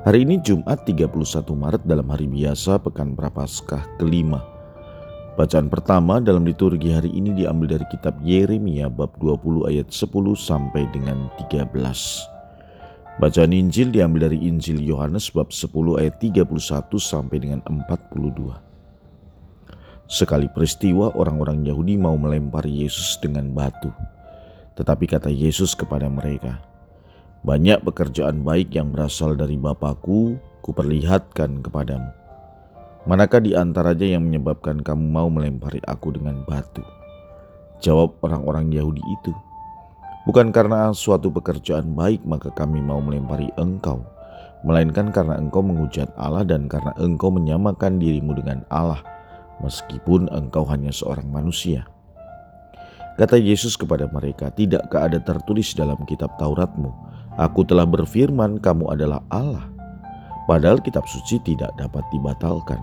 Hari ini Jumat 31 Maret dalam hari biasa Pekan Prapaskah kelima. Bacaan pertama dalam liturgi hari ini diambil dari kitab Yeremia bab 20 ayat 10 sampai dengan 13. Bacaan Injil diambil dari Injil Yohanes bab 10 ayat 31 sampai dengan 42. Sekali peristiwa orang-orang Yahudi mau melempari Yesus dengan batu. Tetapi kata Yesus kepada mereka, banyak pekerjaan baik yang berasal dari Bapakku, kuperlihatkan kepadamu. Manakah di antaranya yang menyebabkan kamu mau melempari aku dengan batu? Jawab orang-orang Yahudi itu, Bukan karena suatu pekerjaan baik maka kami mau melempari engkau, melainkan karena engkau menghujat Allah dan karena engkau menyamakan dirimu dengan Allah, meskipun engkau hanya seorang manusia. Kata Yesus kepada mereka, Tidakkah ada tertulis dalam kitab Tauratmu, Aku telah berfirman kamu adalah Allah. Padahal kitab suci tidak dapat dibatalkan.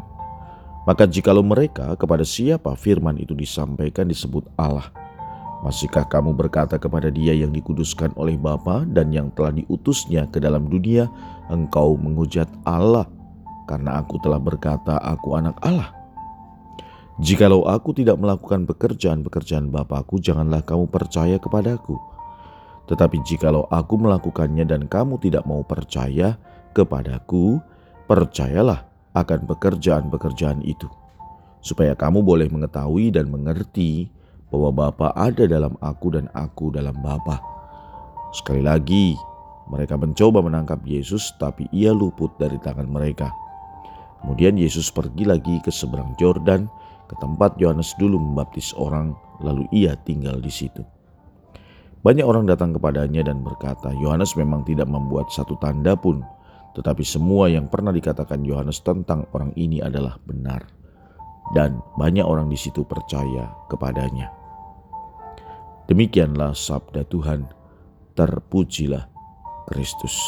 Maka jikalau mereka kepada siapa firman itu disampaikan disebut Allah, masihkah kamu berkata kepada dia yang dikuduskan oleh Bapa dan yang telah diutusnya ke dalam dunia, engkau menghujat Allah karena aku telah berkata aku anak Allah. Jikalau aku tidak melakukan pekerjaan-pekerjaan Bapakku, janganlah kamu percaya kepadaku.' Tetapi jikalau aku melakukannya dan kamu tidak mau percaya kepadaku, percayalah akan pekerjaan-pekerjaan itu, supaya kamu boleh mengetahui dan mengerti bahwa Bapa ada dalam aku dan aku dalam Bapa. Sekali lagi, mereka mencoba menangkap Yesus, tapi ia luput dari tangan mereka. Kemudian Yesus pergi lagi ke seberang Yordan, ke tempat Yohanes dulu membaptis orang, lalu ia tinggal di situ. Banyak orang datang kepadanya dan berkata, Yohanes memang tidak membuat satu tanda pun, tetapi semua yang pernah dikatakan Yohanes tentang orang ini adalah benar. Dan banyak orang di situ percaya kepadanya. Demikianlah sabda Tuhan, terpujilah Kristus.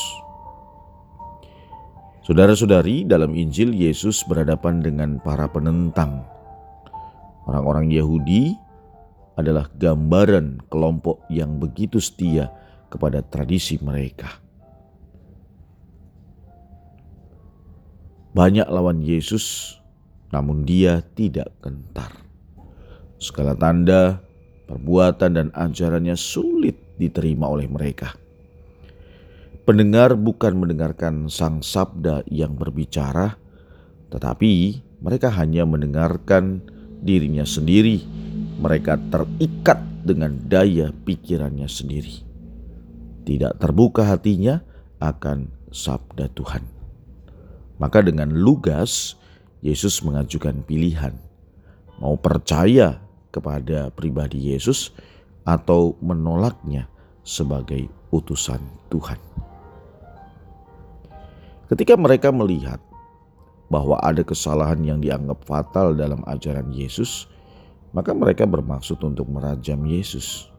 Saudara-saudari, dalam Injil Yesus berhadapan dengan para penentang. Orang-orang Yahudi adalah gambaran kelompok yang begitu setia kepada tradisi mereka. Banyak lawan Yesus, namun dia tidak gentar. Segala tanda, perbuatan, dan ajarannya sulit diterima oleh mereka. Pendengar bukan mendengarkan sang sabda yang berbicara, tetapi mereka hanya mendengarkan dirinya sendiri mereka terikat dengan daya pikirannya sendiri. Tidak terbuka hatinya akan sabda Tuhan. Maka dengan lugas Yesus mengajukan pilihan. Mau percaya kepada pribadi Yesus atau menolaknya sebagai utusan Tuhan. Ketika mereka melihat bahwa ada kesalahan yang dianggap fatal dalam ajaran Yesus, maka mereka bermaksud untuk merajam Yesus.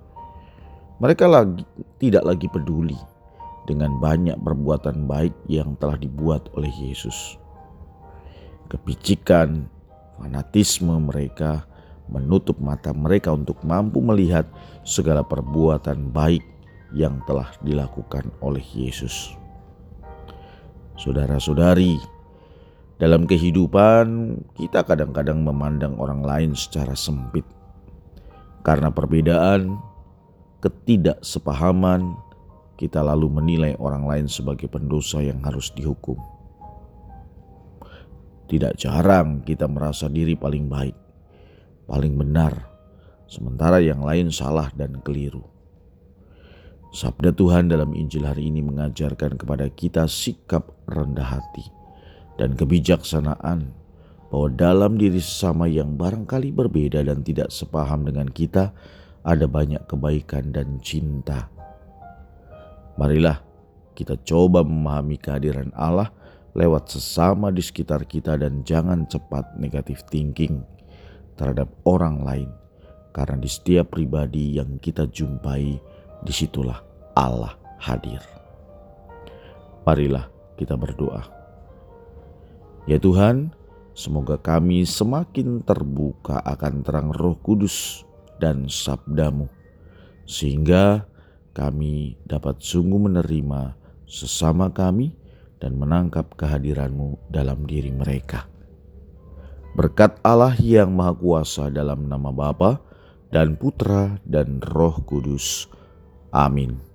Mereka lagi tidak lagi peduli dengan banyak perbuatan baik yang telah dibuat oleh Yesus. Kepicikan, fanatisme mereka menutup mata mereka untuk mampu melihat segala perbuatan baik yang telah dilakukan oleh Yesus. Saudara-saudari, dalam kehidupan, kita kadang-kadang memandang orang lain secara sempit karena perbedaan, ketidaksepahaman. Kita lalu menilai orang lain sebagai pendosa yang harus dihukum. Tidak jarang kita merasa diri paling baik, paling benar, sementara yang lain salah dan keliru. Sabda Tuhan dalam Injil hari ini mengajarkan kepada kita sikap rendah hati dan kebijaksanaan bahwa dalam diri sesama yang barangkali berbeda dan tidak sepaham dengan kita ada banyak kebaikan dan cinta. Marilah kita coba memahami kehadiran Allah lewat sesama di sekitar kita dan jangan cepat negatif thinking terhadap orang lain. Karena di setiap pribadi yang kita jumpai, di situlah Allah hadir. Marilah kita berdoa. Ya Tuhan, semoga kami semakin terbuka akan terang roh kudus dan sabdamu. Sehingga kami dapat sungguh menerima sesama kami dan menangkap kehadiranmu dalam diri mereka. Berkat Allah yang Maha Kuasa dalam nama Bapa dan Putra dan Roh Kudus. Amin.